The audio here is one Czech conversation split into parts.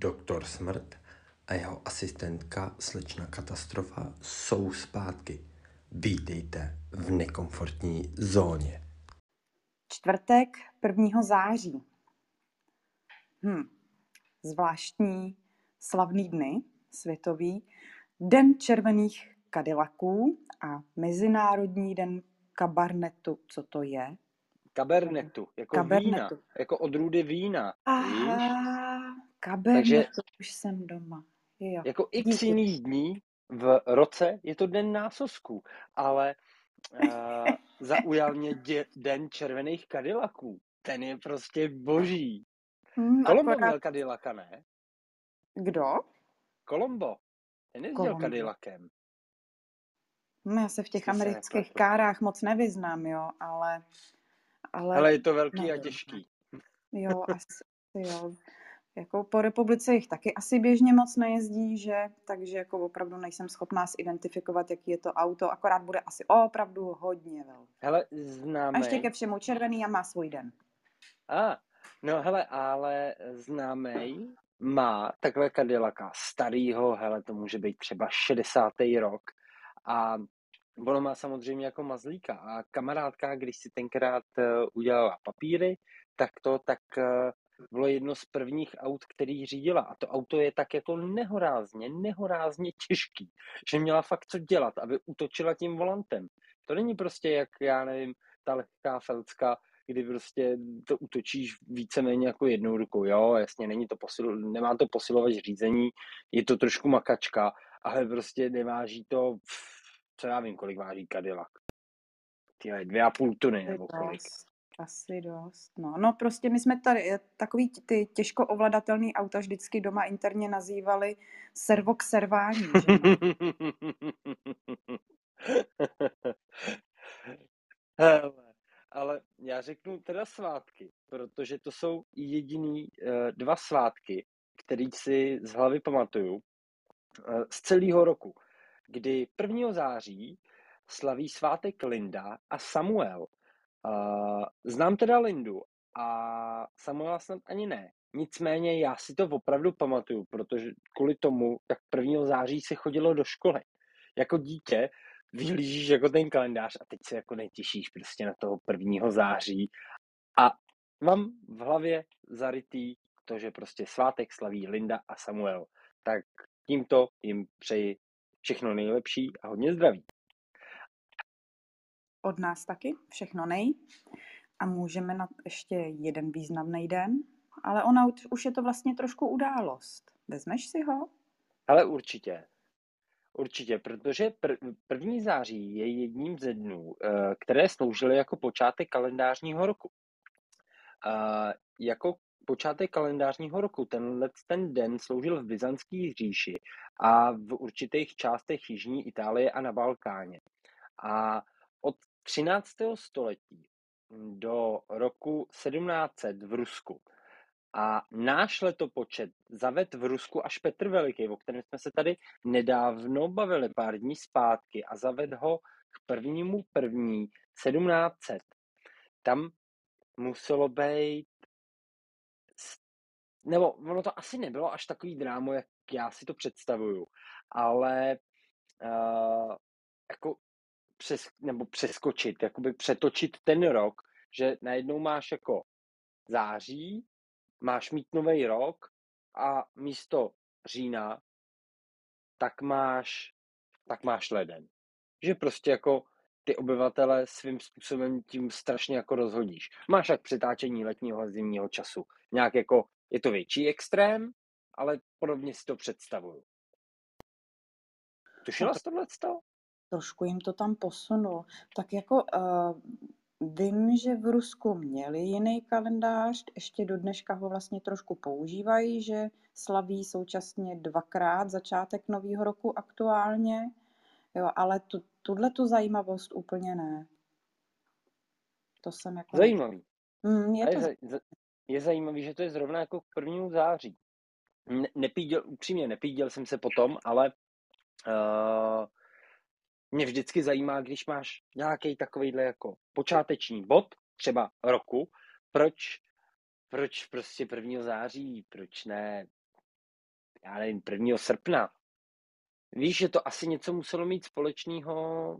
Doktor Smrt a jeho asistentka slečna Katastrofa jsou zpátky. Vítejte v nekomfortní zóně. Čtvrtek 1. září. Hm. Zvláštní slavný dny světový. Den červených kadilaků a Mezinárodní den kabarnetu. Co to je? Kabernetu, jako Kabernetu. vína, jako odrůdy vína, víš? Aha, kabernetu, už jsem doma. Jo. Jako x díky. jiných dní v roce je to den násosků, ale uh, zaujal mě dě, den červených kadilaků. Ten je prostě boží. Hm, Kolombo akorát- měl kadilaka, ne? Kdo? Kolombo. Ten jezdil kadilakem. No, já se v těch se amerických kárách moc nevyznám, jo, ale... Ale, Ale je to velký a nevím. těžký. Jo, asi jo. Jako po republice jich taky asi běžně moc nejezdí, že? Takže jako opravdu nejsem schopná identifikovat, jaký je to auto, akorát bude asi opravdu hodně velký. Hele, A známe... ještě ke všemu červený a má svůj den. A, no hele, ale známej má takhle kadilaka starýho, hele, to může být třeba 60. rok a ono má samozřejmě jako mazlíka a kamarádka, když si tenkrát eh, udělala papíry, tak to tak eh, bylo jedno z prvních aut, který řídila a to auto je tak jako nehorázně, nehorázně těžký, že měla fakt co dělat, aby utočila tím volantem. To není prostě jak, já nevím, ta lehká felcka, kdy prostě to utočíš víceméně jako jednou rukou, jo, jasně, není to posil, nemá to posilovač řízení, je to trošku makačka, ale prostě neváží to, co já vím, kolik váží Cadillac. Tyhle, dvě a půl tuny nebo kolik. Asi dost. No, no prostě my jsme tady eh, takový ty těžko ovladatelný auta vždycky doma interně nazývali servo k servání, že? Hele, ale já řeknu teda svátky, protože to jsou jediný uh, dva svátky, který si z hlavy pamatuju uh, z celého roku, kdy 1. září slaví svátek Linda a Samuel. Uh, znám teda Lindu a Samuela snad ani ne. Nicméně já si to opravdu pamatuju, protože kvůli tomu, jak 1. září se chodilo do školy. Jako dítě vyhlížíš jako ten kalendář a teď se jako netěšíš prostě na toho 1. září a mám v hlavě zarytý to, že prostě svátek slaví Linda a Samuel. Tak tímto jim přeji všechno nejlepší a hodně zdraví. Od nás taky, všechno nej. A můžeme na ještě jeden významný den, ale ona už- je to vlastně trošku událost. Vezmeš si ho? Ale určitě. Určitě, protože pr- první září je jedním ze dnů, eh, které sloužily jako počátek kalendářního roku. A jako počátek kalendářního roku tenhle ten den sloužil v Byzantské říši a v určitých částech Jižní Itálie a na Balkáně. A 13. století do roku 1700 v Rusku a náš letopočet zaved v Rusku až Petr Veliký, o kterém jsme se tady nedávno bavili pár dní zpátky a zaved ho k prvnímu první 1700. Tam muselo být nebo ono to asi nebylo až takový drámo, jak já si to představuju, ale uh, jako přes, nebo přeskočit, jakoby přetočit ten rok, že najednou máš jako září, máš mít nový rok a místo října, tak máš, tak máš leden. Že prostě jako ty obyvatele svým způsobem tím strašně jako rozhodíš. Máš jak přetáčení letního a zimního času. Nějak jako, je to větší extrém, ale podobně si to představuju. Tušila jsi tohle? Trošku jim to tam posunul. Tak jako uh, vím, že v Rusku měli jiný kalendář, ještě do dneška ho vlastně trošku používají, že slaví současně dvakrát začátek nového roku aktuálně, jo, ale tu, tuhle tu zajímavost úplně ne. To jsem jako... Zajímavý. Mm, je to je, za, za- je zajímavý, že to je zrovna jako k prvnímu září. Ne, nepíděl, upřímně nepíděl jsem se potom, ale uh, mě vždycky zajímá, když máš nějaký takovýhle jako počáteční bod, třeba roku, proč, proč prostě 1. září, proč ne já nevím, 1. srpna. Víš, že to asi něco muselo mít společného,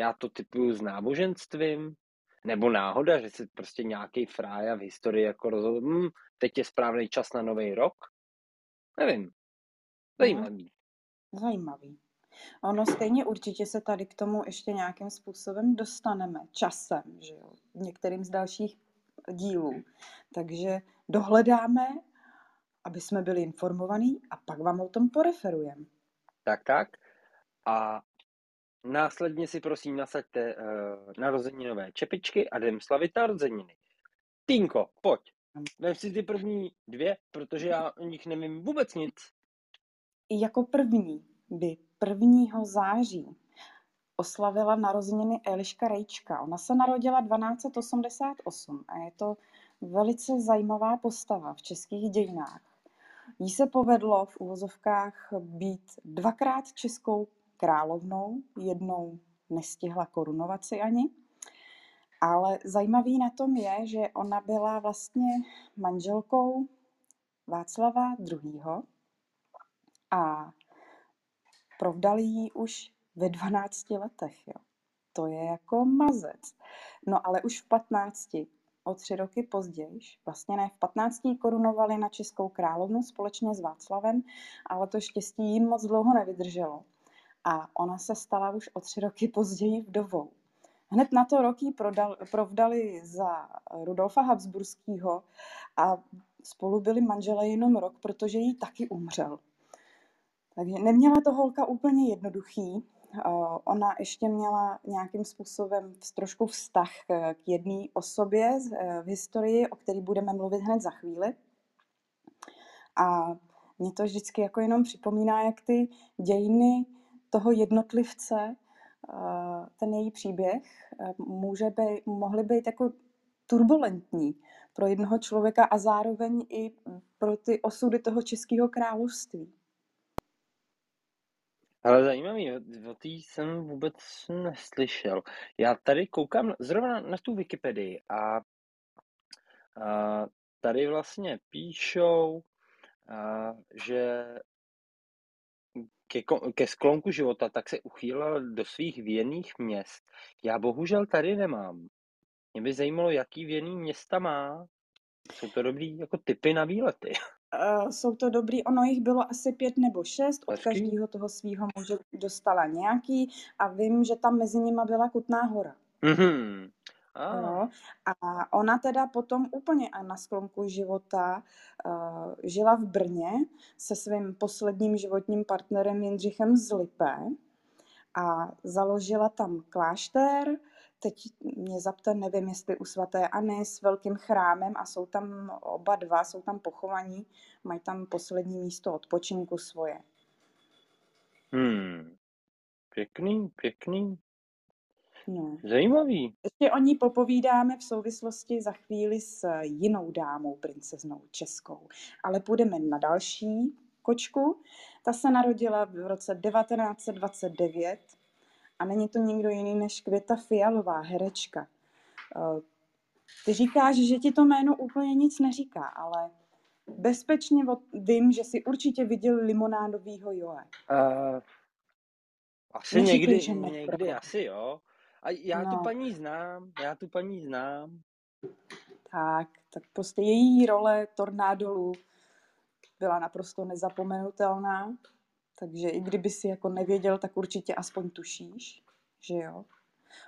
já to typuju s náboženstvím, nebo náhoda, že si prostě nějaký frája v historii jako rozhodl, hm, teď je správný čas na nový rok? Nevím. Zajímavý. Zajímavý. Ono stejně určitě se tady k tomu ještě nějakým způsobem dostaneme časem, že jo, některým z dalších dílů. Takže dohledáme, aby jsme byli informovaní a pak vám o tom poreferujeme. Tak, tak. A následně si prosím nasaďte uh, narozeninové čepičky a jdem slavit narozeniny. Tinko, pojď. Vem si ty první dvě, protože já o nich nevím vůbec nic. Jako první by 1. září oslavila narozeniny Eliška Rejčka. Ona se narodila 1288 a je to velice zajímavá postava v českých dějinách. Jí se povedlo v uvozovkách být dvakrát českou královnou, jednou nestihla korunovaci ani. Ale zajímavý na tom je, že ona byla vlastně manželkou Václava II. a provdali ji už ve 12 letech. Jo. To je jako mazec. No ale už v 15, o tři roky později, vlastně ne, v 15 korunovali na Českou královnu společně s Václavem, ale to štěstí jim moc dlouho nevydrželo. A ona se stala už o tři roky později vdovou. Hned na to roky prodal, provdali za Rudolfa Habsburského a spolu byli manželé jenom rok, protože jí taky umřel. Takže neměla to holka úplně jednoduchý. Ona ještě měla nějakým způsobem trošku vztah k jedné osobě e, v historii, o který budeme mluvit hned za chvíli. A mě to vždycky jako jenom připomíná, jak ty dějiny toho jednotlivce, e, ten její příběh, může být, mohly být jako turbulentní pro jednoho člověka a zároveň i pro ty osudy toho českého království. Ale zajímavý, o té jsem vůbec neslyšel. Já tady koukám zrovna na tu Wikipedii a, a tady vlastně píšou, a, že ke, ke sklonku života tak se uchýlila do svých věrných měst. Já bohužel tady nemám. Mě by zajímalo, jaký věrný města má. Jsou to dobrý jako typy na výlety. Uh, jsou to dobrý, ono jich bylo asi pět nebo šest, od každého toho svého muže dostala nějaký a vím, že tam mezi nimi byla Kutná hora. Mm-hmm. Ah. No, a ona teda potom úplně a na sklonku života uh, žila v Brně se svým posledním životním partnerem Jindřichem z Lipé a založila tam klášter, teď mě zapte, nevím, jestli u svaté Anny s velkým chrámem a jsou tam oba dva, jsou tam pochovaní, mají tam poslední místo odpočinku svoje. Hmm. Pěkný, pěkný. No. Zajímavý. Ještě o ní popovídáme v souvislosti za chvíli s jinou dámou, princeznou českou. Ale půjdeme na další kočku. Ta se narodila v roce 1929 a není to nikdo jiný než Květa Fialová, herečka. Eh, ty říkáš, že ti to jméno úplně nic neříká, ale bezpečně vím, že jsi určitě viděl limonádovýho Joe. Uh, asi Neříkej, někdy, někdy asi jo. A já no. tu paní znám, já tu paní znám. Tak, tak prostě její role Tornádolu byla naprosto nezapomenutelná. Takže i kdyby si jako nevěděl, tak určitě aspoň tušíš, že jo.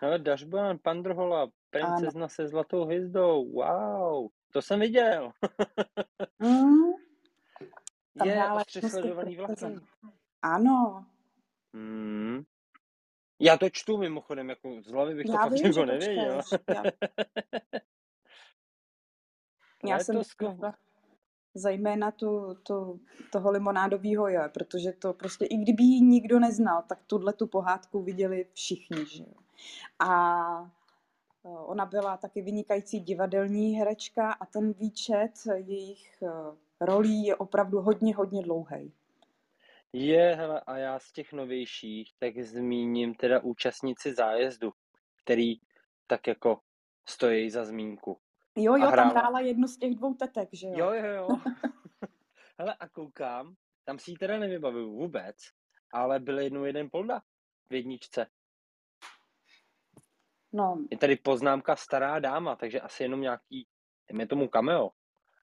Ale Dažban, Pandrhola, princezna ano. se zlatou hvězdou, wow, to jsem viděl. mm. Tam je ostřesledovaný vlakem. Ano. Mm. Já to čtu mimochodem, jako z hlavy bych Já to fakt jako nevěděl. Já, Já jsem to skvěl zejména tu, tu, toho limonádového je, protože to prostě, i kdyby ji nikdo neznal, tak tuhle tu pohádku viděli všichni, že jo. A e, ona byla taky vynikající divadelní herečka a ten výčet jejich e, rolí je opravdu hodně, hodně dlouhý. Je, hele, a já z těch novějších tak zmíním teda účastníci zájezdu, který tak jako stojí za zmínku. Jo, jo, tam hrála jednu z těch dvou tetek, že jo? Jo, jo, jo. Hele, a koukám, tam si ji teda nevybavuju vůbec, ale byl jednou jeden polda v jedničce. No, Je tady poznámka stará dáma, takže asi jenom nějaký, dejme tomu cameo.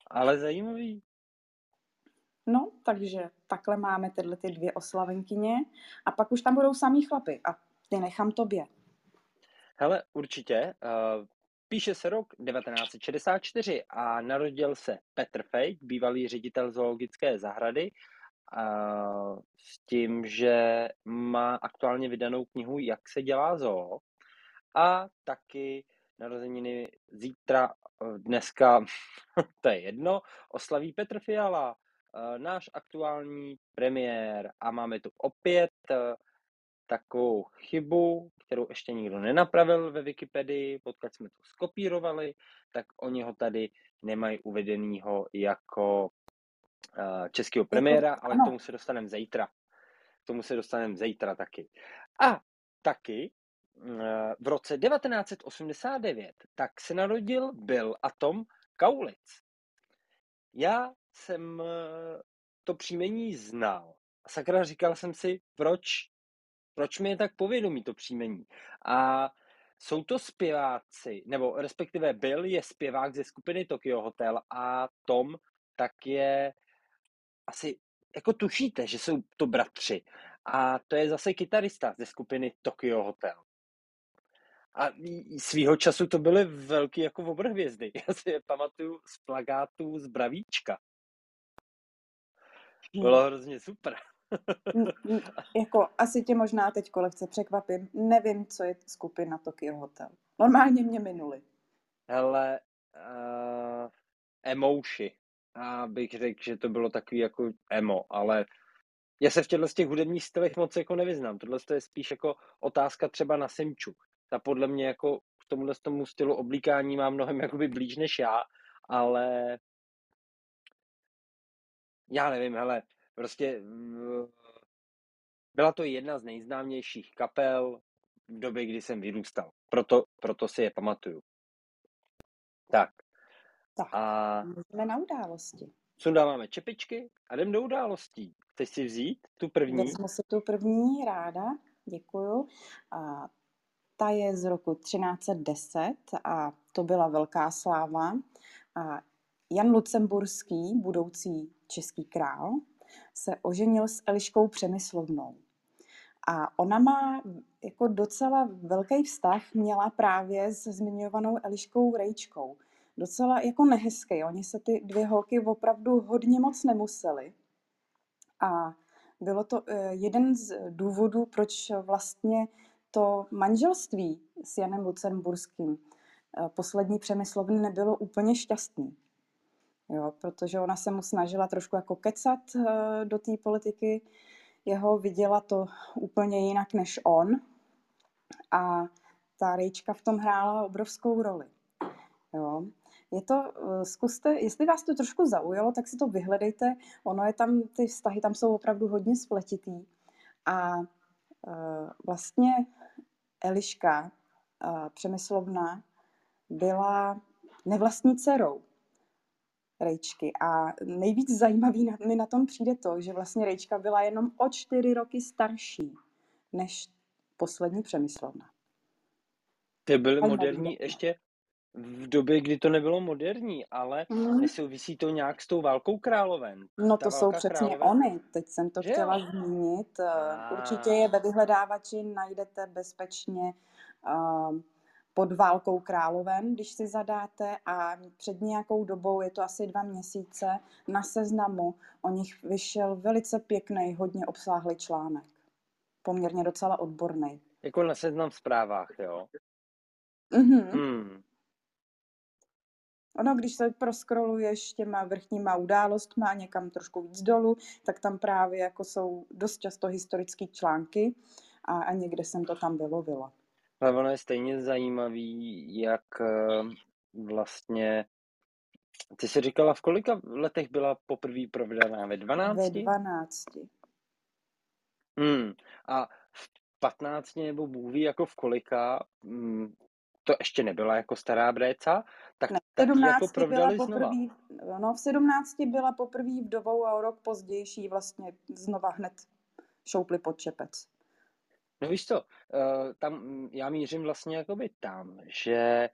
Ale zajímavý. no, takže takhle máme tyhle ty dvě oslavenkyně a pak už tam budou samý chlapy a ty nechám tobě. Hele, určitě. Uh, píše se rok 1964 a narodil se Petr Fejk, bývalý ředitel zoologické zahrady, uh, s tím, že má aktuálně vydanou knihu Jak se dělá zoo a taky narozeniny zítra, dneska, to je jedno, oslaví Petr Fiala, eh, náš aktuální premiér. A máme tu opět eh, takovou chybu, kterou ještě nikdo nenapravil ve Wikipedii, pokud jsme to skopírovali, tak oni ho tady nemají uvedenýho jako českého premiéra, ale k tomu se dostaneme zítra. K tomu se dostaneme zítra taky. A taky eh, v roce 1989 tak se narodil Bill a Tom Kaulitz. Já jsem eh, to příjmení znal. A sakra říkal jsem si, proč, proč mi je tak povědomí to příjmení. A jsou to zpěváci, nebo respektive Bill je zpěvák ze skupiny Tokyo Hotel a Tom tak je asi, jako tušíte, že jsou to bratři. A to je zase kytarista ze skupiny Tokyo Hotel. A svýho času to byly velký jako obrhvězdy. Já si je pamatuju z plagátů z Bravíčka. Bylo hrozně super. Jako asi tě možná teď lehce překvapím. Nevím, co je skupina Tokyo Hotel. Normálně mě minuli. Hele, uh, emouši. A bych řekl, že to bylo takový jako emo, ale já se v těchto z těch hudebních stylech moc jako nevyznám. Tohle je spíš jako otázka třeba na Simču. Ta podle mě jako k tomuhle tomu stylu oblíkání má mnohem jakoby blíž než já, ale já nevím, hele, prostě byla to jedna z nejznámějších kapel v době, kdy jsem vyrůstal. Proto, proto si je pamatuju. Tak. Tak, A můžeme na události. sundáváme čepičky a jdem do událostí. Chceš si vzít tu první? Vezmu si tu první ráda, děkuju. A ta je z roku 1310 a to byla velká sláva. A Jan Lucemburský, budoucí český král, se oženil s Eliškou Přemyslovnou. A ona má jako docela velký vztah, měla právě s zmiňovanou Eliškou Rejčkou. Docela jako nehezký. Oni se ty dvě holky opravdu hodně moc nemuseli. A bylo to eh, jeden z důvodů, proč vlastně to manželství s Janem Lucemburským eh, poslední přemyslovny nebylo úplně šťastný. Jo, protože ona se mu snažila trošku jako kecat eh, do té politiky, jeho viděla to úplně jinak než on a ta Rejčka v tom hrála obrovskou roli. Jo. Je to, eh, zkuste, jestli vás to trošku zaujalo, tak si to vyhledejte. Ono je tam, ty vztahy tam jsou opravdu hodně spletitý. A eh, vlastně Eliška eh, Přemyslovna byla nevlastní dcerou Rejčky. A nejvíc zajímavý na, mi na tom přijde to, že vlastně Rejčka byla jenom o čtyři roky starší než poslední Přemyslovna. Ty byly Zajímavý, moderní jako. ještě v době, kdy to nebylo moderní, ale Mm. nesouvisí to nějak s tou válkou královen. No Ta to jsou přesně královen, ony, teď jsem to že jo? chtěla zmínit. Eh, A Určitě je ve vyhledávači najdete bezpečně eh, pod válkou královen, když si zadáte a před nějakou dobou, je to asi dva měsíce, na seznamu o nich vyšel velice pěkný, hodně obsáhlý článek. Poměrně docela odborný. jako na seznam zprávách, jo. Mhm. Hmm. Ono, když se proskroluješ těma vrchníma událostma někam trošku víc dolů, tak tam právě jako jsou dost často historické články a, a někde jsem to tam vylovila. Ale ono je stejně zajímavý, jak eh, vlastně... Ty jsi říkala, v kolika letech byla poprvé provedená? Ve Ve 12? 12. Hmm. A v 15 nebo Bůh ví, jako v kolika, hmm, to ještě nebyla jako stará bréca, tak Ne. tak jako 17 byla provdali znova. poprvé, no v 17 byla poprvé vdovou a o rok pozdější vlastně znova hned šoupli pod čepec. No víš co, eh, tam mm, já mířím vlastně jakoby tam, že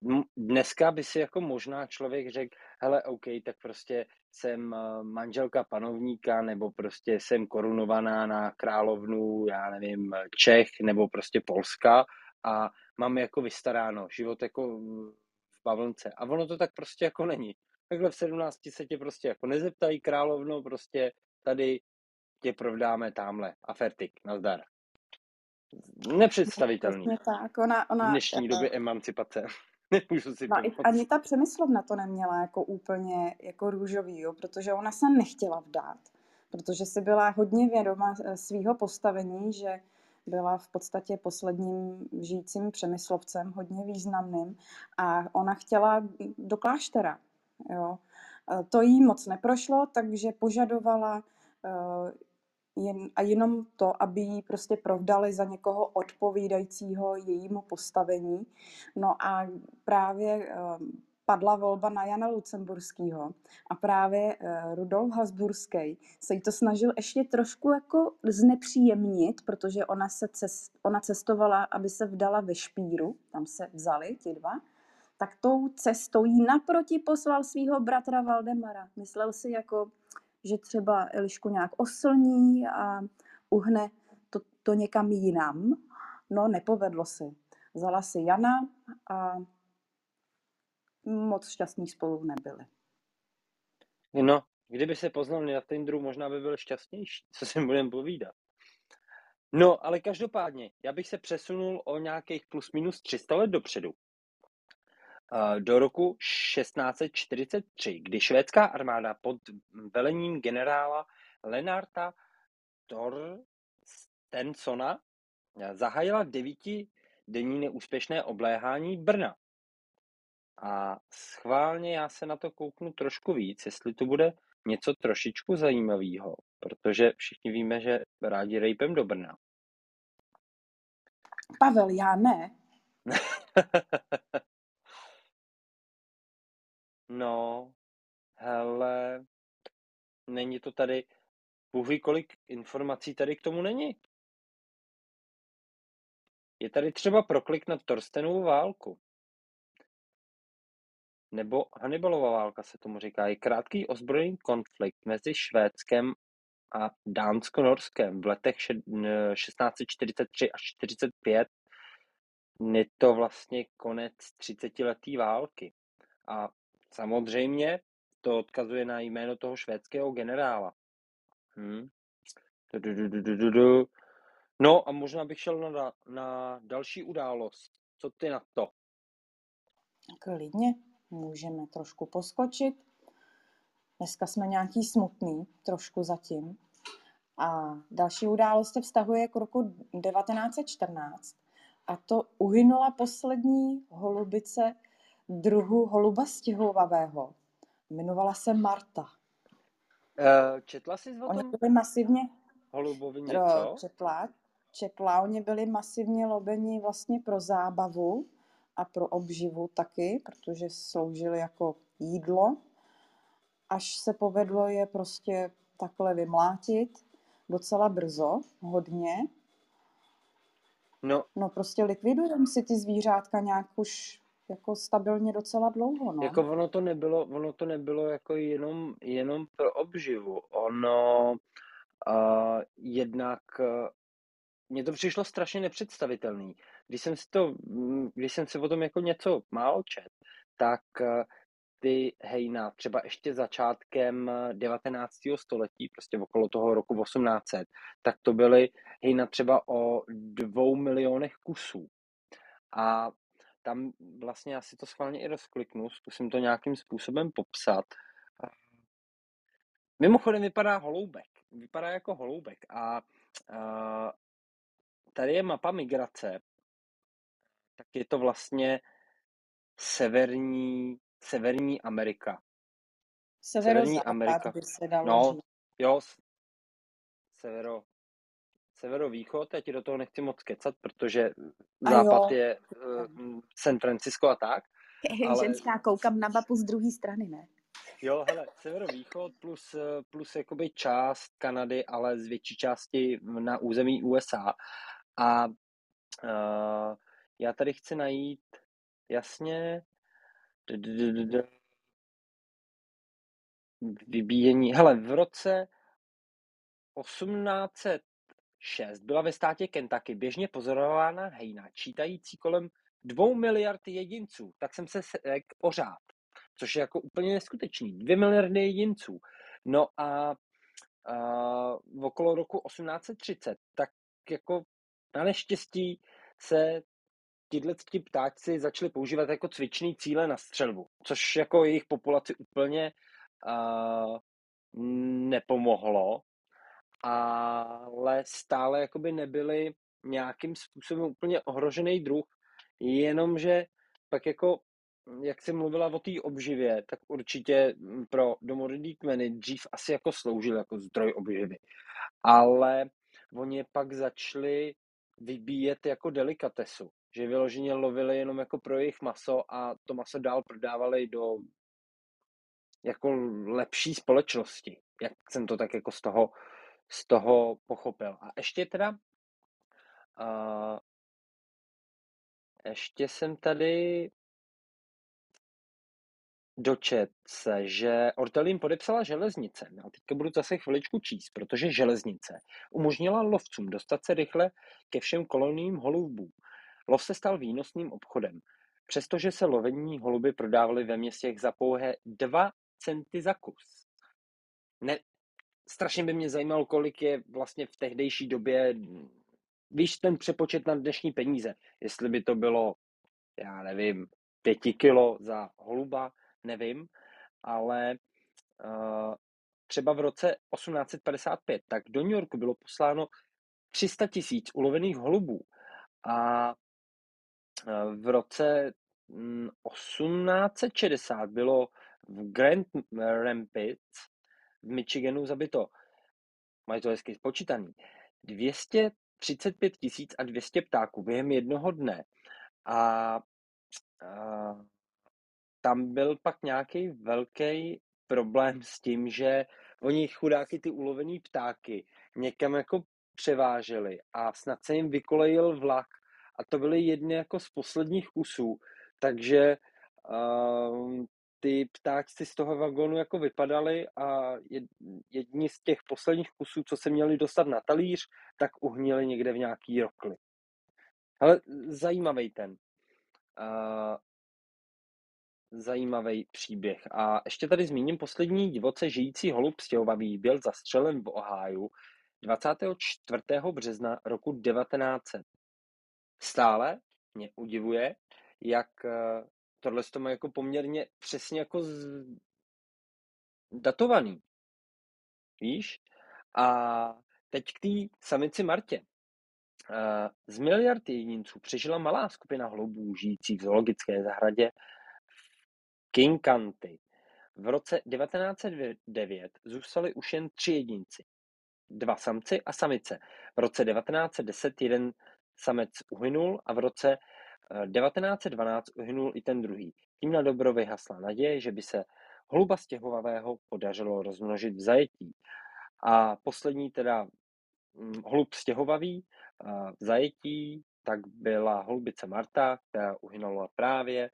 mm, dneska by si jako možná člověk řekl, hele, OK, tak prostě jsem eh, manželka panovníka, nebo prostě jsem korunovaná na královnu, já nevím, Čech, nebo prostě Polska a mám jako vystaráno, život jako v bavlnce. A ono to tak prostě jako není. Takhle v 17 se tě prostě jako nezeptají královno, prostě tady tě provdáme tamhle a fertik, nazdar. Nepředstavitelný. Přesně tak, ona, V ona dnešní eh, době emancipace. Nemůžu si No, pomoct. ani ta Přemyslovna to neměla jako úplně jako růžový, jo, protože ona se nechtěla vdát, protože si byla hodně vědoma svého postavení, že byla v podstatě posledním žijícím přemyslovcem, hodně významným a ona chtěla do kláštera. Jo. To jí moc neprošlo, takže požadovala jen, a jenom to, aby ji prostě provdali za někoho odpovídajícího jejímu postavení. No a právě eh, padla volba na Jana Lucemburského a právě eh, Rudolf Habsburský se jí to snažil ještě trošku jako znepříjemnit, protože ona, se cest, ona cestovala, aby se vdala ve Špíru, tam se vzali ti dva, tak tou cestou jí naproti poslal svého bratra Valdemara. Myslel si jako, že třeba Elišku nějak oslní a uhne to, to někam jinam. No, nepovedlo se. Vzala si Jana a moc šťastní spolu nebyli. No, kdyby se poznali na Tinderu, možná by byl šťastnější, co si budeme povídat. No, ale každopádně, já bych se přesunul o nějakých plus minus 300 let dopředu. Eh, Do roku 1643, kdy švédská armáda pod velením generála Lenarta Torstensona zahájila devíti denní neúspěšné obléhání Brna. A schválně já se na to kouknu trošku víc, jestli to bude něco trošičku zajímavého, protože všichni víme, že rádi rejpem do Brna. Pavel, já ne. no, hele, není to tady, Bůh ví, kolik informací tady k tomu není. Je tady třeba proklik na Torstenovu válku. Nebo Hannibalova válka se tomu říká. Je krátký ozbrojený konflikt mezi Švédskem a Dánsko-Norskem v letech še- n- 1643 až 45. Je to vlastně konec 30-letý války. A samozřejmě to odkazuje na jméno toho švédského generála. Hm. Du. No a možná bych šel na, na další událost. Co ty na to? Klidně, můžeme trošku poskočit. Dneska jsme nějaký smutný, trošku zatím. A další událost se vztahuje k roku 1914. A to uhynula poslední holubice druhu holuba stěhovavého. Jmenovala se Marta. Eh, Četla jsi o Oni byli masivně, holubovi něco? četla, četla, oni byli masivně lobeni vlastně pro zábavu a pro obživu taky, protože sloužili jako jídlo. Až se povedlo je prostě takhle vymlátit docela brzo, hodně. No, No prostě likvidujeme si ty zvířátka nějak už jako stabilně docela dlouho, no. jako ono to nebylo, ono to nebylo jako jenom, jenom pro obživu. Ono uh, jednak uh, mně to přišlo strašně nepředstavitelný. Když jsem si to, když jsem si o tom jako něco málo čet, tak uh, ty hejna třeba ještě začátkem eh, 19. století, prostě okolo toho roku 1800, tak to byly hejna třeba o dvou milionech kusů. A tam vlastně já si to schválně i rozkliknu, zkusím to nějakým způsobem popsat. Mimochodem vypadá holoubek. Vypadá jako holoubek. A uh, tady je mapa migrace. Tak je to vlastně severní, severní Amerika. Severní Amerika. By se dalo No, říct. jo, severo, severovýchod, já ti do toho nechci moc kecat, protože západ je uh, San Francisco a tak, Ale... Ženská, koukám na mapu z druhé strany, ne? Jo, hele, severovýchod plus, plus jakoby část Kanady, ale z větší části na území USA. A uh, já tady chci najít jasně vybíjení. Hele, v roce 1806 byla ve státě Kentucky běžně pozorována hejna, čítající kolem dvou miliard jedinců. Tak jsem se řekl pořád, což je jako úplně neskutečný. Dvě miliardy jedinců. No a, a v okolo roku 1830, tak jako na neštěstí se tyhle ptáci začali používat jako cvičný cíle na střelbu, což jako jejich populaci úplně uh, nepomohlo, ale stále jakoby nebyli nějakým způsobem úplně ohrožený druh, jenomže pak jako, jak jsem mluvila o té obživě, tak určitě pro domorodý kmeny dřív asi jako sloužil jako zdroj obživy. Ale oni pak začali vybíjet jako delikatesu, že vyloženě lovili jenom jako pro jejich maso a to maso dál prodávali do jako lepší společnosti, jak jsem to tak jako z toho, z toho pochopil. A ještě teda uh, ještě jsem tady dočet se, že Ortelín podepsala železnice. A teďka budu zase chviličku číst, protože železnice umožnila lovcům dostat se rychle ke všem kolonním holubů. Lov se stal výnosným obchodem. Přestože se lovení holuby prodávaly ve městech za pouhé 2 centy za kus. Ne, strašně by mě zajímalo, kolik je vlastně v tehdejší době, víš, ten přepočet na dnešní peníze. Jestli by to bylo, já nevím, pěti kilo za holuba, nevím, ale uh, třeba v roce 1855, tak do New Yorku bylo posláno 300 tisíc ulovených holubů a v roce 1860 mm, bylo v Grand Rapids v Michiganu zabito, mají to hezky spočítaný, 235 tisíc a 200 ptáků během jednoho dne. A, a tam byl pak nějaký velký problém s tím, že oni chudáky ty ulovený ptáky někam jako převáželi a snad se jim vykolejil vlak a to byly jedny jako z posledních kusů, takže uh, ty ptáčci z toho vagónu jako vypadaly a jedni z těch posledních kusů, co se měli dostat na talíř, tak uhnili někde v nějaký rokli. Ale zajímavý ten. Uh, zajímavý příběh. A ještě tady zmíním poslední divoce žijící holub stěhovavý byl zastřelen v Oháju 24. března roku 1900. Stále mě udivuje, jak tohle to má jako poměrně přesně jako z... datovaný. Víš? A teď k té samici Martě. Eh, z miliard jedinců přežila malá skupina holubů žijících v zoologické zahradě King County. V roce 1909 zůstali už jen tři jedinci. Dva samci a samice. V roce 1910 jeden samec uhynul a v roce 1912 eh, uhynul i ten druhý. Tím na dobro vyhasla naděje, že by se holuba stěhovavého podařilo rozmnožit v zajetí. A poslední teda hm, holub stěhovavý eh, v zajetí, tak byla holubice Marta, která uhynula právě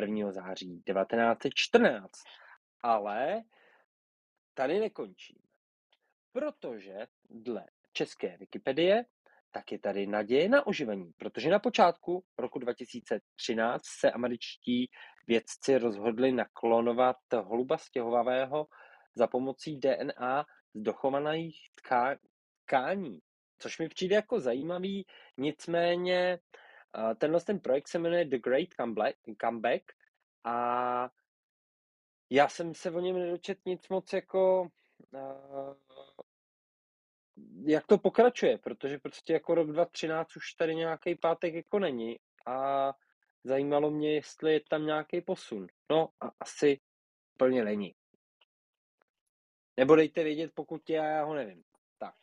1. Eh, září 1914. Ale tady nekončím, protože dle české Wikipedie tak je tady naděje na oživení, protože na počátku roku 2013 se američtí vědci rozhodli naklonovat holuba stěhovavého za pomocí DNA z dochovaných tkání, což mi přijde jako zajímavý, nicméně tenhle ten projekt se jmenuje The Great Comeback a já jsem se o něm nedočet nic moc jako jak to pokračuje, protože prostě jako rok 2013 už tady nějaký pátek jako není a zajímalo mě, jestli je tam nějaký posun. No a asi plně není. Nebo dejte vědět, pokud je, já ho nevím. Tak.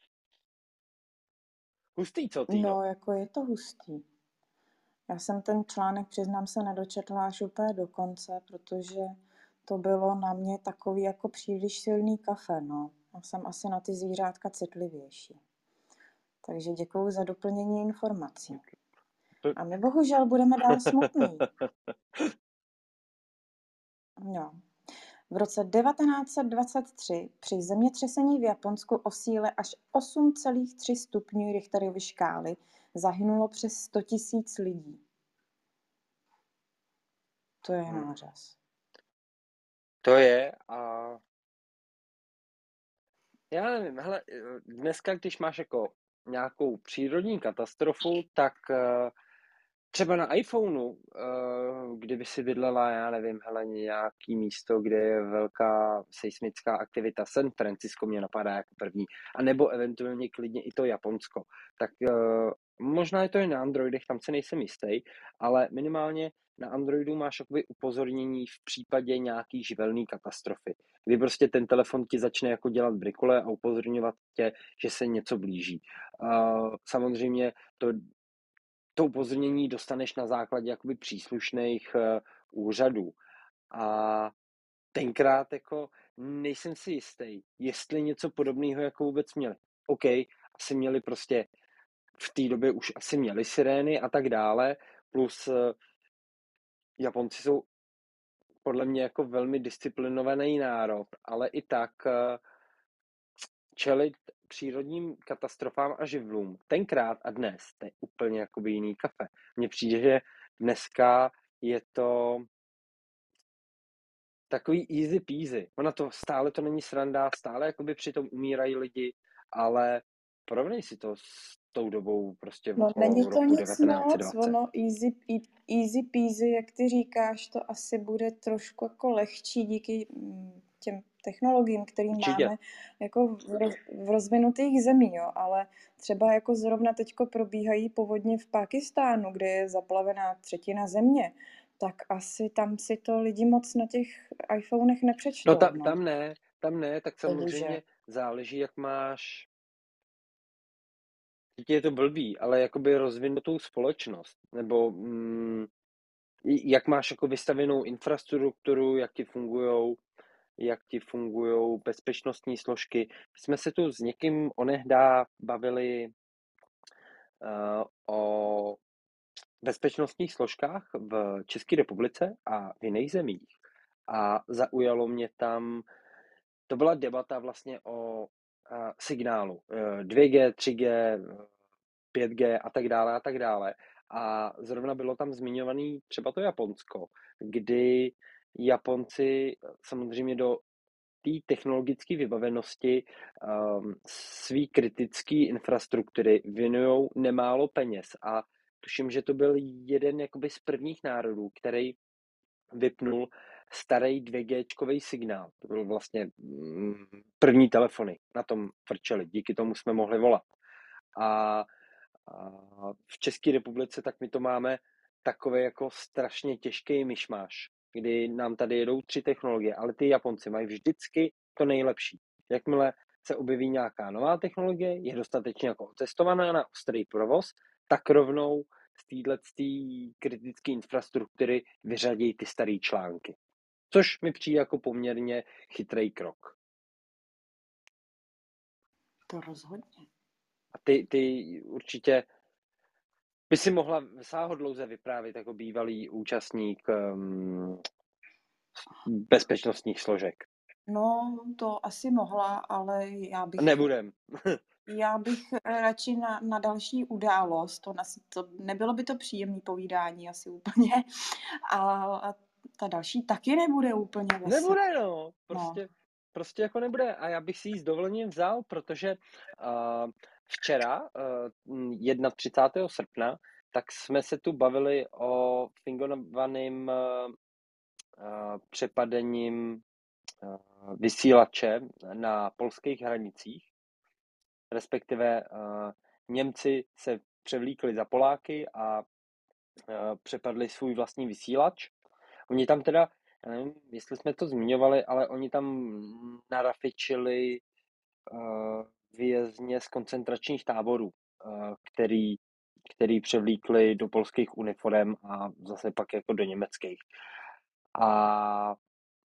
Hustý, co ty? No, jako je to hustý. Já jsem ten článek, přiznám se, nedočetla až úplně do konce, protože to bylo na mě takový jako příliš silný kafe, no. Já jsem asi na ty zvířátka citlivější. Takže děkuji za doplnění informací. A my bohužel budeme dál smutný. No. V roce 1923 při zemětřesení v Japonsku o síle až 8,3 stupňů Richterovy škály zahynulo přes 100 000 lidí. To je Hmm. nářez. To je a já nevím, hele, dneska, když máš jako nějakou přírodní katastrofu, tak eh, třeba na iPhoneu, eh, kdyby si bydlela, já nevím, hele, nějaký místo, kde je velká seismická aktivita, San Francisco mě napadá jako první, a nebo eventuálně klidně i to Japonsko, tak eh, možná je to i na Androidech, tam se nejsem jistý, ale minimálně na Androidu máš jakoby upozornění v případě nějaký živelný katastrofy, kdy prostě ten telefon ti začne jako dělat brikole a upozorňovat tě, že se něco blíží. Uh, samozřejmě to, to upozornění dostaneš na základě jakoby příslušných uh, úřadů. A tenkrát jako nejsem si jistý, jestli něco podobného jako vůbec měli. OK, asi měli prostě v té době už asi měli sirény a tak dále, plus uh, Japonci jsou podle mě jako velmi disciplinovaný národ, ale i tak uh, čelit přírodním katastrofám a živlům tenkrát a dnes, to je úplně jakoby jiný kafe. Mně přijde, že dneska je to takový easy peasy. Ona to stále to není sranda, stále jakoby přitom umírají lidi, ale porovnej si to s tou dobou prostě No okolo není to nic moc, 1920. ono easy, easy peasy, jak ty říkáš, to asi bude trošku jako lehčí díky mm, těm technologiím, který Určitě. máme jako v, roz- v rozvinutých zemí, jo, ale třeba jako zrovna teďko probíhají povodně v Pákistánu, kde je zaplavená třetina země, tak asi tam si to lidi moc na těch iPhonech nepřečtou, No tam, no. tam ne, tam ne, tak Takže samozřejmě záleží, jak máš Teď je to blbý, ale jakoby rozvinutou společnost, nebo mm, jak máš jako vystavenou infrastrukturu, jak ti fungujou, jak ti fungují bezpečnostní složky. Jsme se tu s někým onehdá bavili uh, o bezpečnostních složkách v České republice a v jiných zemích. A zaujalo mě tam, to byla debata vlastně o uh, signálu uh, 2G, 3G, 5G a tak dále a tak dále. A zrovna bylo tam zmiňovaný třeba to Japonsko, kdy Japonci samozřejmě do té technologické vybavenosti um, svý kritické infrastruktury věnují nemálo peněz a tuším, že to byl jeden jakoby z prvních národů, který vypnul starý 2G signál. To byl vlastně mm, první telefony, na tom frčeli, díky tomu jsme mohli volat. A, a v České republice tak my to máme takový jako strašně těžký myšmáš, kdy nám tady jedou tři technologie, ale ty Japonci mají vždycky to nejlepší. Jakmile se objeví nějaká nová technologie, je dostatečně jako otestovaná na ostrý provoz, tak rovnou z téhle kritické infrastruktury vyřadí ty staré články. Což mi přijde jako poměrně chytrý krok. to rozhodně. A ty, ty určitě by si mohla sáhodlouze vyprávět jako bývalý účastník um, bezpečnostních složek. No, to asi mohla, ale já bych Nebudem. Já bych radši na, na další událost, to, nas, to nebylo by to příjemné povídání asi úplně, a, a ta další taky nebude úplně veselá. Nebude, no. Prostě, no. prostě jako nebude. A já bych si ji s dovolením vzal, protože uh, včera, uh, 31. srpna, tak jsme se tu bavili o fingovaným uh, přepadením uh, vysílače na polských hranicích respektive Němci se převlíkli za Poláky a přepadli svůj vlastní vysílač. Oni tam teda, já nevím, jestli jsme to zmiňovali, ale oni tam narafičili vězně z koncentračních táborů, uh, který který převlíkli do polských uniform a zase pak jako do německých. A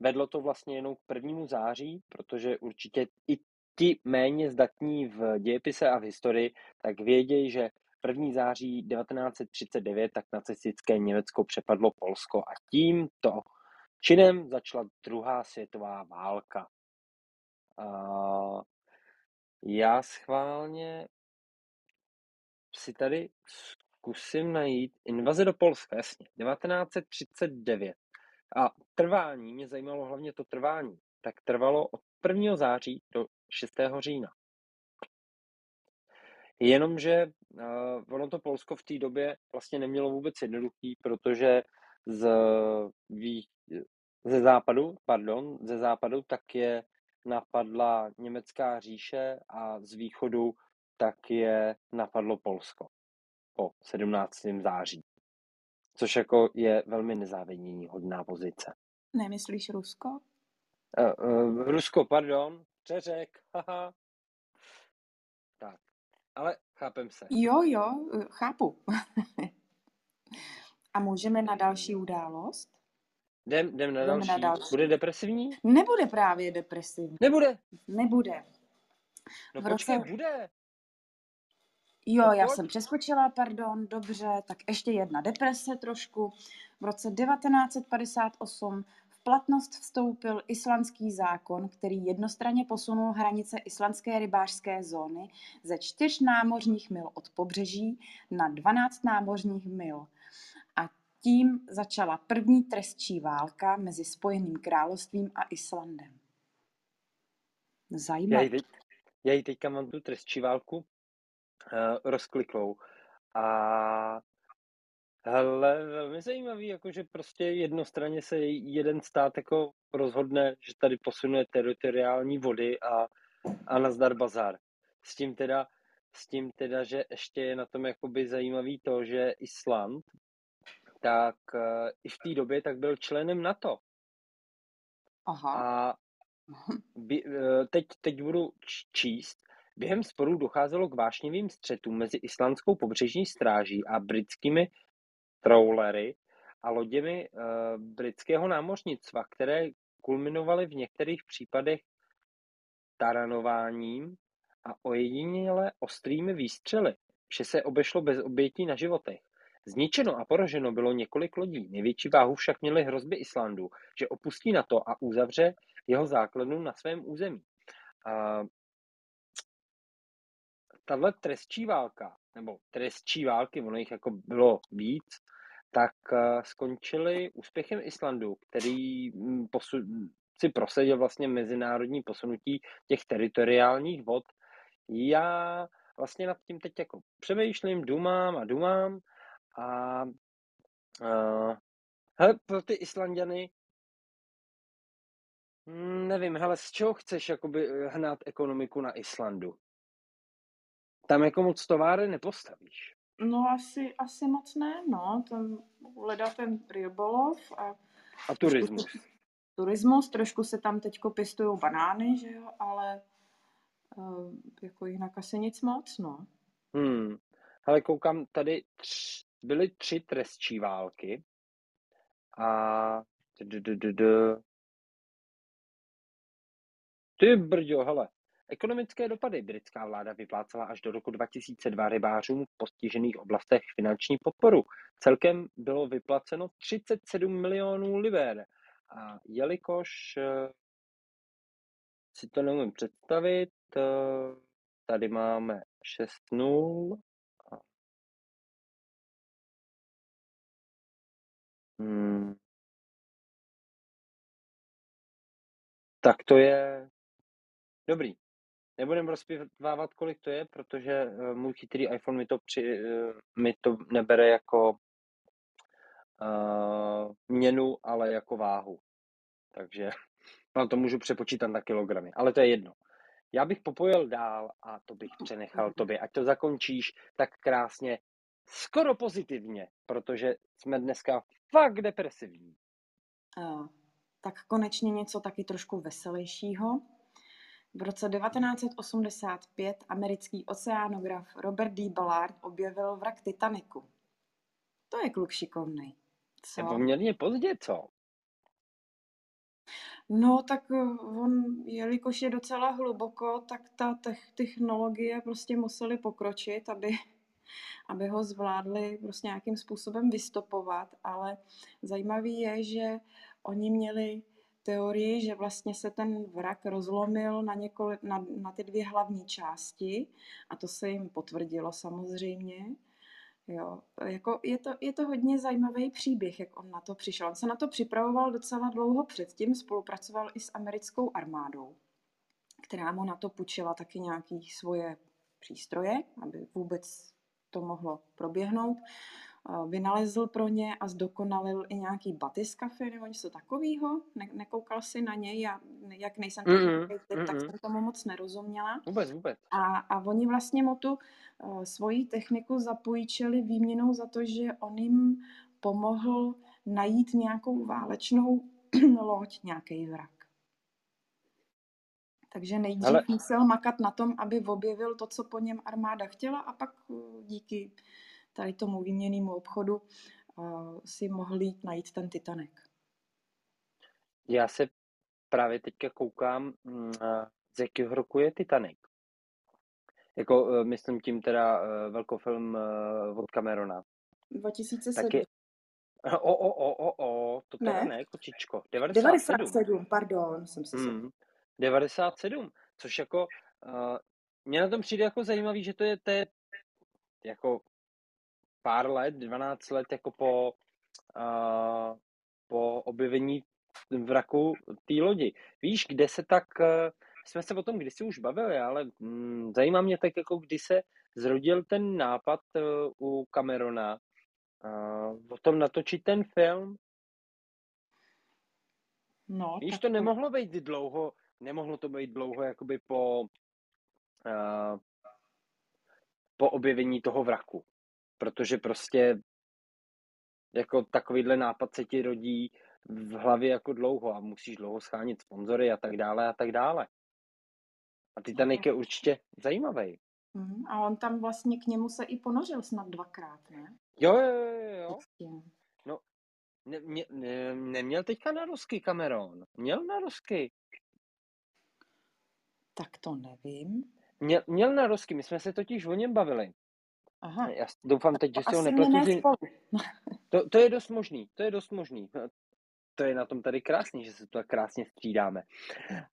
vedlo to vlastně jenom k prvnímu září, protože určitě i ti méně zdatní v dějepise a v historii, tak vědějí, že 1. září 1939 tak nacistické Německo přepadlo Polsko a tímto činem začala druhá světová válka. Já schválně si tady zkusím najít invaze do Polska, jasně, 1939. A trvání, mě zajímalo hlavně to trvání, tak trvalo od 1. září do 6. října. Jenomže uh, ono to Polsko v té době vlastně nemělo vůbec jednoduchý, protože z, vý, ze západu, pardon, ze západu tak je napadla německá říše a z východu tak je napadlo Polsko po 17. září. Což jako je velmi nezávidění hodná pozice. Nemyslíš Rusko? Uh, uh, Rusko, pardon, přeřek, haha. Tak, ale chápem se. Jo, jo, chápu. A můžeme na další událost? Jdem, jdem na, další. na další. Bude depresivní? Nebude právě depresivní. Nebude? Nebude. No v počkej, roce... bude. Jo, no já jsem přeskočila, pardon, dobře, tak ještě jedna deprese trošku. V roce 1958 v platnost vstoupil islandský zákon, který jednostranně posunul hranice islandské rybářské zóny ze čtyř námořních mil od pobřeží na 12 námořních mil. Tím začala první trestčí válka mezi Spojeným královstvím a Islandem. Zajímavé. Já, já ji teďka mám tu trestčí válku uh, rozkliklou. A hele, velmi zajímavý, jakože prostě jednostranně se jeden stát jako rozhodne, že tady posunuje teritoriální vody a, a nazdar bazar. S tím teda, s tím teda, že ještě je na tom jakoby zajímavý to, že Island tak uh, i v té době tak byl členem NATO. Aha. A by, uh, teď, teď budu číst. Během sporů docházelo k vášnivým střetům mezi islandskou pobřežní stráží a britskými trawlery a loděmi uh, britského námořnictva, které kulminovaly v některých případech taranováním a ojediněle ostrými výstřely. Vše se obešlo bez obětí na životech. Zničeno a poraženo bylo několik lodí, největší váhu však měly hrozby Islandu, že opustí NATO a uzavře jeho základnu na svém území. A tahle trestčí válka, nebo trestčí války, ono jich jako bylo víc, tak skončily úspěchem Islandu, který mm, posu- si prosadil vlastně mezinárodní posunutí těch teritoriálních vod. Já vlastně nad tím teď jako přemýšlím, dumám a dumám a uh, hele, pro ty Islandiany hm, nevím, hele, z čeho chceš jakoby eh, hnát ekonomiku na Islandu? Tam jako moc továry nepostavíš. No asi, asi moc ne, no. Tam hledá ten rybolov a... A turismus. Trošku, turismus, trošku se tam teďko pěstují banány, že jo, ale uh, jako jinak asi nic moc, no. Hmm. Ale koukám, tady tř, byly tři trestčí války a ty brďo, hele, Ekonomické dopady britská vláda vyplácela až do roku 2002 rybářům v postižených oblastech finanční podporu. Celkem bylo vyplaceno 37 milionů liber. A jelikož eh, si to neumím představit, eh, tady máme 6-0. Hmm. Tak to je dobrý. Nebudem rozpěvávat, kolik to je, protože eh, můj chytrý iPhone mi to, při, eh, mi to nebere jako uh, měnu, ale jako váhu. Takže no, to můžu přepočítat na kilogramy, ale to je jedno. Já bych popojil dál a to bych přenechal tobě, ať to zakončíš tak krásně, skoro pozitivně, protože jsme dneska fakt depresivní. Uh, tak konečně něco taky trošku veselějšího. V roce 1985 americký oceánograf Robert D. Ballard objevil vrak Titaniku. To je kluk šikovnej. Co? Je poměrně pozdě, co? No, tak eh, on, jelikož je docela hluboko, tak ta technologie prostě museli pokročit, aby, aby ho zvládli prostě nějakým způsobem vystopovat, ale zajímavý je, že oni měli teorii, že vlastně se ten vrak rozlomil na, několik, na, na ty dvě hlavní části a to se jim potvrdilo samozřejmě. Jo, jako je, to, je to hodně zajímavý příběh, jak on na to přišel. On se na to připravoval docela dlouho předtím, spolupracoval i s americkou armádou, která mu na to půjčila taky nějaký svoje přístroje, aby vůbec to mohlo proběhnout vynalezl pro ně a zdokonalil i nějaký batyskafy nebo něco takového. Ne, nekoukal si na něj, já, jak nejsem mm-hmm. teď, mm-hmm. tak jsem tomu moc nerozuměla. Vůbec, vůbec. A, a oni vlastně mu tu uh, svoji techniku zapůjčili výměnou za to, že on jim pomohl najít nějakou válečnou loď, nějaký vrak. Takže nejdřív Ale... musel makat na tom, aby objevil to, co po něm armáda chtěla a pak díky tady tomu výměnému obchodu si mohl jít najít ten Titanic. Já se právě teďka koukám, mm, z jakého roku je Titanic. Jako e, myslím tím teda velkofilm od Camerona. 2007. Taky... O, o, o, o, o, to teda ne, ne kočičko. 97. 97, pardon, jsem se hmm. 97, což jako, uh, mě na tom přijde jako zajímavý, že to je, to je jako pár let, 12 let jako po, uh, po objevení vraku té lodi. Víš, kde se tak, uh, jsme se o tom kdysi už bavili, ale mm, zajímá mě tak, jako kdy se zrodil ten nápad uh, u Camerona uh, o tom natočit ten film. No, Víš, to nemohlo být dlouho, nemohlo to být dlouho jakoby po, uh, po objevení toho vraku protože prostě jako takovýhle nápad se ti rodí v hlavě jako dlouho a musíš dlouho schánit sponzory a tak dále a tak dále. A Titanic je určitě zajímavý. Mm, a on tam vlastně k němu se i ponořil snad dvakrát, ne? Jo, jo, jo, jo. No, ne, ne, ne, neměl teďka na rusky Cameron. Měl na rusky. Tak to nevím. Měl, měl na rusky, my jsme se totiž o něm bavili. Aha. Já doufám teď, že si ho nepletu. Že... To, to je dost možný, to je dost možný. To je na tom tady krásný, že se to tak krásně střídáme.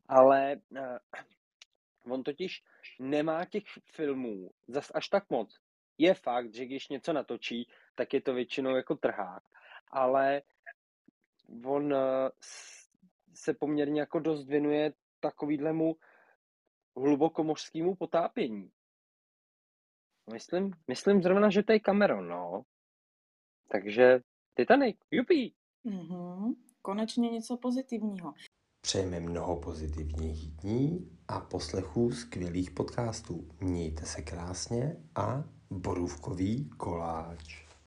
Ale uh, on totiž nemá těch filmů zas až tak moc. Je fakt, že když něco natočí, tak je to většinou jako trhák. Ale on uh, se poměrně jako dost věnuje takovýhlemu hlubokomořskému potápění. Myslím, myslím zrovna, že to je Cameron, no. Takže Titanic, jupí. Mm-hmm. Konečně něco pozitivního. Přejeme mnoho pozitivních dní a poslechů skvělých podcastů. Mějte se krásně a borůvkový koláč.